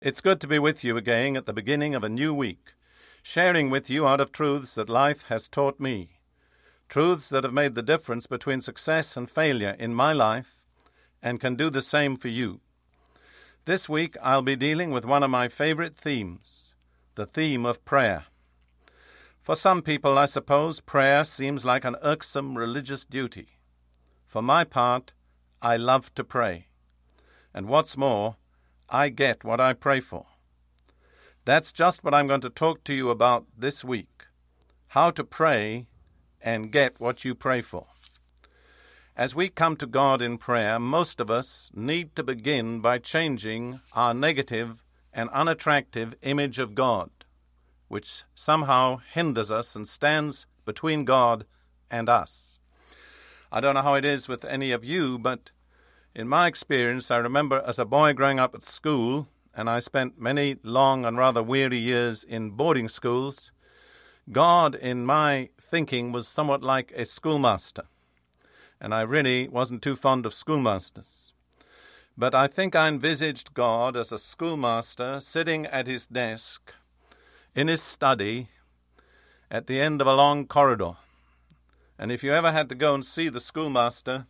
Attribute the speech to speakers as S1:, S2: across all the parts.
S1: It's good to be with you again at the beginning of a new week, sharing with you out of truths that life has taught me. Truths that have made the difference between success and failure in my life and can do the same for you. This week I'll be dealing with one of my favorite themes, the theme of prayer. For some people, I suppose, prayer seems like an irksome religious duty. For my part, I love to pray. And what's more, I get what I pray for. That's just what I'm going to talk to you about this week how to pray and get what you pray for. As we come to God in prayer, most of us need to begin by changing our negative and unattractive image of God, which somehow hinders us and stands between God and us. I don't know how it is with any of you, but in my experience, I remember as a boy growing up at school, and I spent many long and rather weary years in boarding schools, God, in my thinking, was somewhat like a schoolmaster. And I really wasn't too fond of schoolmasters. But I think I envisaged God as a schoolmaster sitting at his desk in his study at the end of a long corridor. And if you ever had to go and see the schoolmaster,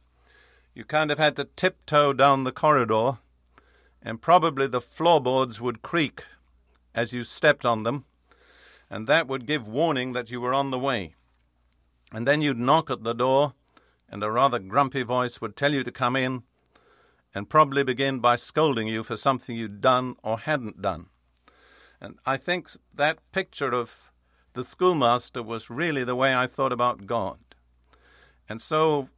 S1: you kind of had to tiptoe down the corridor, and probably the floorboards would creak as you stepped on them, and that would give warning that you were on the way. And then you'd knock at the door, and a rather grumpy voice would tell you to come in, and probably begin by scolding you for something you'd done or hadn't done. And I think that picture of the schoolmaster was really the way I thought about God. And so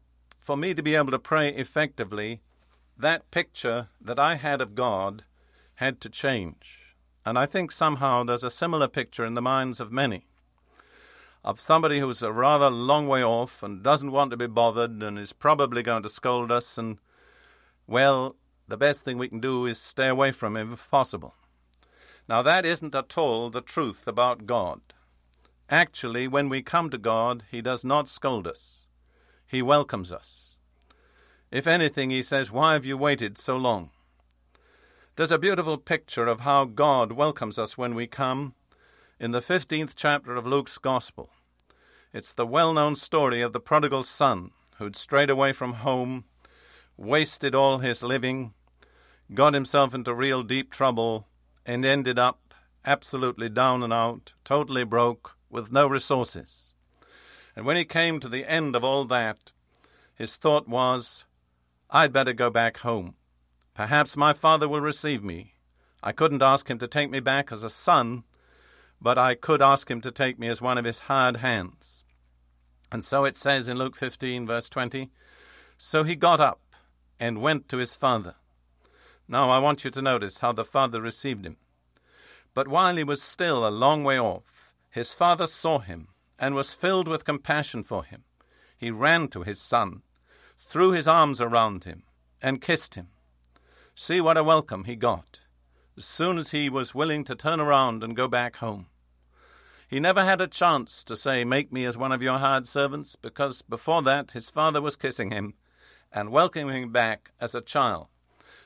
S1: for me to be able to pray effectively, that picture that I had of God had to change. And I think somehow there's a similar picture in the minds of many of somebody who's a rather long way off and doesn't want to be bothered and is probably going to scold us. And, well, the best thing we can do is stay away from him if possible. Now, that isn't at all the truth about God. Actually, when we come to God, He does not scold us. He welcomes us. If anything, he says, Why have you waited so long? There's a beautiful picture of how God welcomes us when we come in the 15th chapter of Luke's Gospel. It's the well known story of the prodigal son who'd strayed away from home, wasted all his living, got himself into real deep trouble, and ended up absolutely down and out, totally broke, with no resources. And when he came to the end of all that, his thought was, I'd better go back home. Perhaps my father will receive me. I couldn't ask him to take me back as a son, but I could ask him to take me as one of his hired hands. And so it says in Luke 15, verse 20 So he got up and went to his father. Now I want you to notice how the father received him. But while he was still a long way off, his father saw him and was filled with compassion for him. He ran to his son, threw his arms around him, and kissed him. See what a welcome he got, as soon as he was willing to turn around and go back home. He never had a chance to say, Make me as one of your hired servants, because before that his father was kissing him and welcoming him back as a child.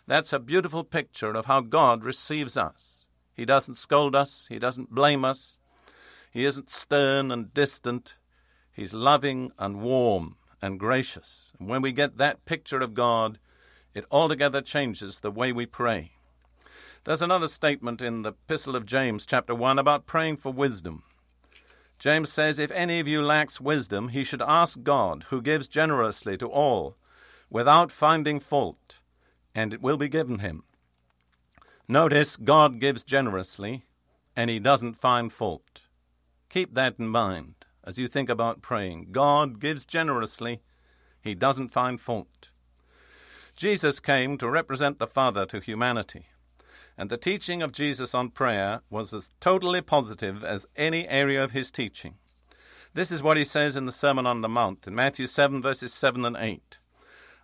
S1: That's a beautiful picture of how God receives us. He doesn't scold us, He doesn't blame us, he isn't stern and distant. He's loving and warm and gracious. And when we get that picture of God, it altogether changes the way we pray. There's another statement in the Epistle of James, chapter 1, about praying for wisdom. James says, If any of you lacks wisdom, he should ask God, who gives generously to all, without finding fault, and it will be given him. Notice, God gives generously, and he doesn't find fault. Keep that in mind as you think about praying. God gives generously, He doesn't find fault. Jesus came to represent the Father to humanity, and the teaching of Jesus on prayer was as totally positive as any area of his teaching. This is what he says in the Sermon on the Mount in Matthew 7, verses 7 and 8.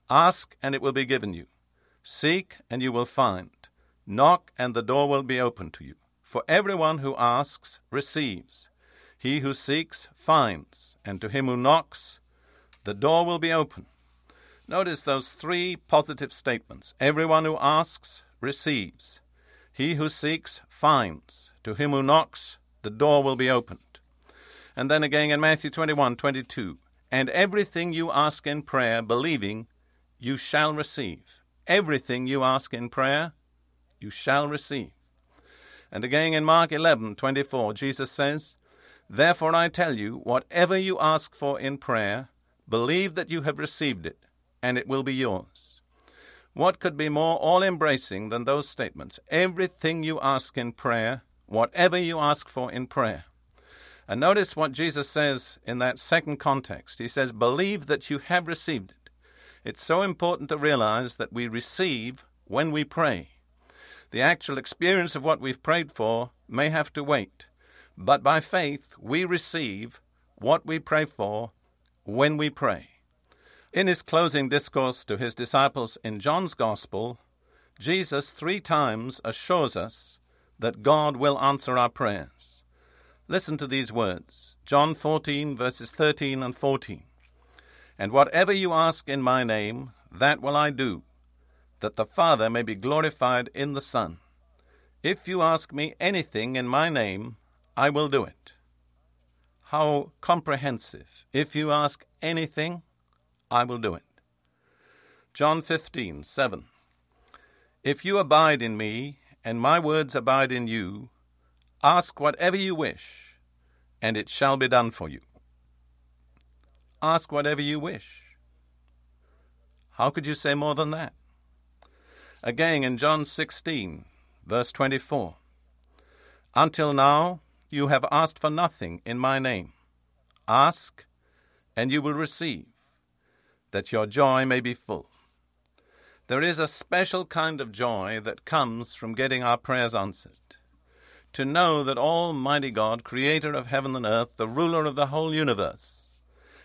S1: Ask, and it will be given you. Seek, and you will find. Knock, and the door will be opened to you. For everyone who asks receives. He who seeks finds, and to him who knocks, the door will be open. Notice those three positive statements. Everyone who asks receives. He who seeks finds. To him who knocks, the door will be opened. And then again in Matthew 21 22. And everything you ask in prayer, believing, you shall receive. Everything you ask in prayer, you shall receive. And again in Mark 11 24, Jesus says, Therefore I tell you, whatever you ask for in prayer, believe that you have received it, and it will be yours. What could be more all embracing than those statements? Everything you ask in prayer, whatever you ask for in prayer. And notice what Jesus says in that second context. He says, Believe that you have received it. It's so important to realize that we receive when we pray. The actual experience of what we've prayed for may have to wait, but by faith we receive what we pray for when we pray. In his closing discourse to his disciples in John's Gospel, Jesus three times assures us that God will answer our prayers. Listen to these words John 14, verses 13 and 14. And whatever you ask in my name, that will I do, that the Father may be glorified in the Son. If you ask me anything in my name, I will do it. How comprehensive. If you ask anything, I will do it. John 15, 7. If you abide in me, and my words abide in you, Ask whatever you wish, and it shall be done for you. Ask whatever you wish. How could you say more than that? Again in John 16, verse 24 Until now you have asked for nothing in my name. Ask, and you will receive, that your joy may be full. There is a special kind of joy that comes from getting our prayers answered to know that Almighty God, creator of heaven and earth, the ruler of the whole universe,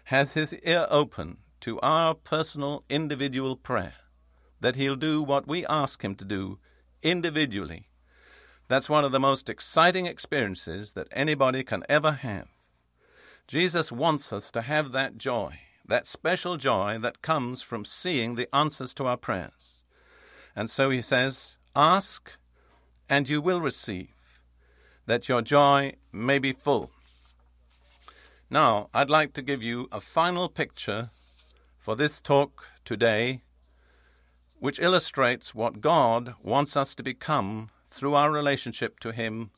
S1: has his ear open to our personal individual prayer, that he'll do what we ask him to do individually. That's one of the most exciting experiences that anybody can ever have. Jesus wants us to have that joy, that special joy that comes from seeing the answers to our prayers. And so he says, Ask, and you will receive that your joy may be full. Now, I'd like to give you a final picture for this talk today, which illustrates what God wants us to become through our relationship to Him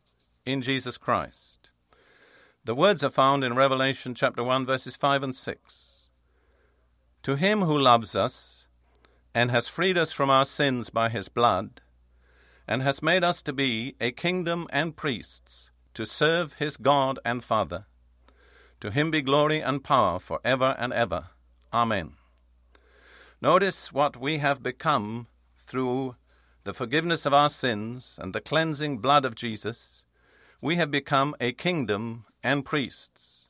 S1: in Jesus Christ. The words are found in Revelation chapter 1, verses 5 and 6. To Him who loves us and has freed us from our sins by His blood, and has made us to be a kingdom and priests to serve his God and Father. To him be glory and power for ever and ever. Amen. Notice what we have become through the forgiveness of our sins and the cleansing blood of Jesus. We have become a kingdom and priests.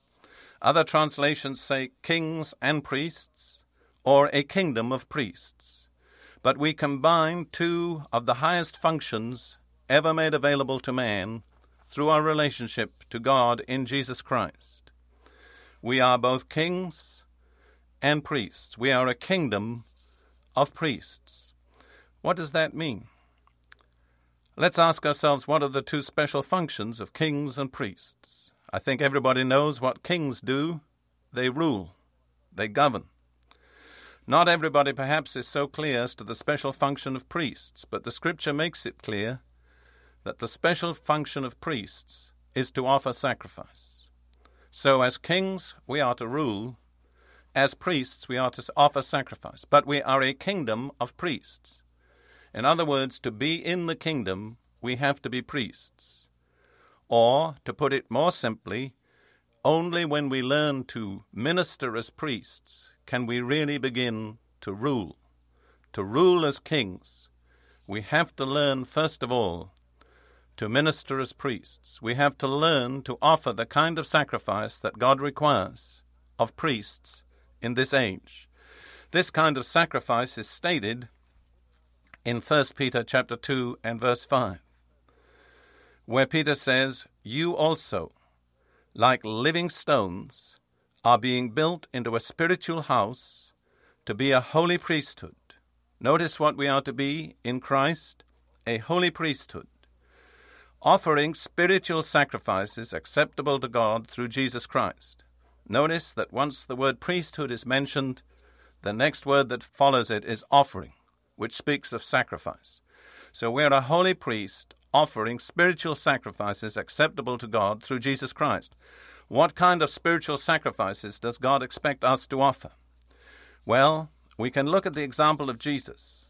S1: Other translations say kings and priests, or a kingdom of priests but we combine two of the highest functions ever made available to man through our relationship to God in Jesus Christ. We are both kings and priests. We are a kingdom of priests. What does that mean? Let's ask ourselves what are the two special functions of kings and priests? I think everybody knows what kings do. They rule, they govern. Not everybody perhaps is so clear as to the special function of priests, but the Scripture makes it clear that the special function of priests is to offer sacrifice. So, as kings, we are to rule. As priests, we are to offer sacrifice. But we are a kingdom of priests. In other words, to be in the kingdom, we have to be priests. Or, to put it more simply, only when we learn to minister as priests can we really begin to rule, to rule as kings, we have to learn, first of all, to minister as priests. We have to learn to offer the kind of sacrifice that God requires of priests in this age. This kind of sacrifice is stated in 1 Peter chapter 2 and verse 5, where Peter says, "You also, like living stones, are being built into a spiritual house to be a holy priesthood." Notice what we are to be in Christ, a holy priesthood offering spiritual sacrifices acceptable to God through Jesus Christ. Notice that once the word priesthood is mentioned, the next word that follows it is offering, which speaks of sacrifice. So we're a holy priest offering spiritual sacrifices acceptable to God through Jesus Christ. What kind of spiritual sacrifices does God expect us to offer? Well, we can look at the example of Jesus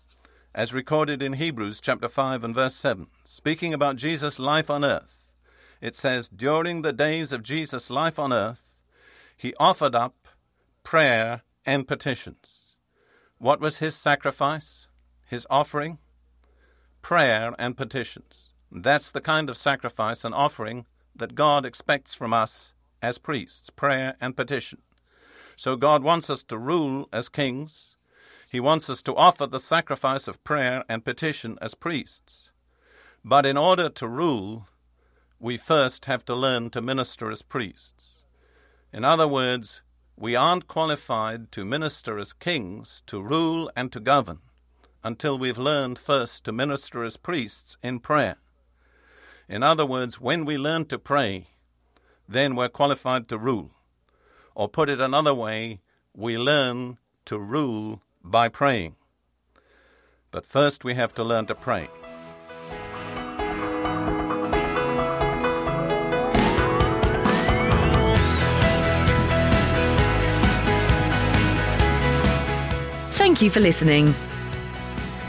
S1: as recorded in Hebrews chapter 5 and verse 7, speaking about Jesus' life on earth. It says, During the days of Jesus' life on earth, he offered up prayer and petitions. What was his sacrifice? His offering? Prayer and petitions. That's the kind of sacrifice and offering that God expects from us as priests prayer and petition. So God wants us to rule as kings he wants us to offer the sacrifice of prayer and petition as priests. But in order to rule, we first have to learn to minister as priests. In other words, we aren't qualified to minister as kings, to rule and to govern, until we've learned first to minister as priests in prayer. In other words, when we learn to pray, then we're qualified to rule. Or put it another way, we learn to rule by praying. But first, we have to learn to pray.
S2: Thank you for listening.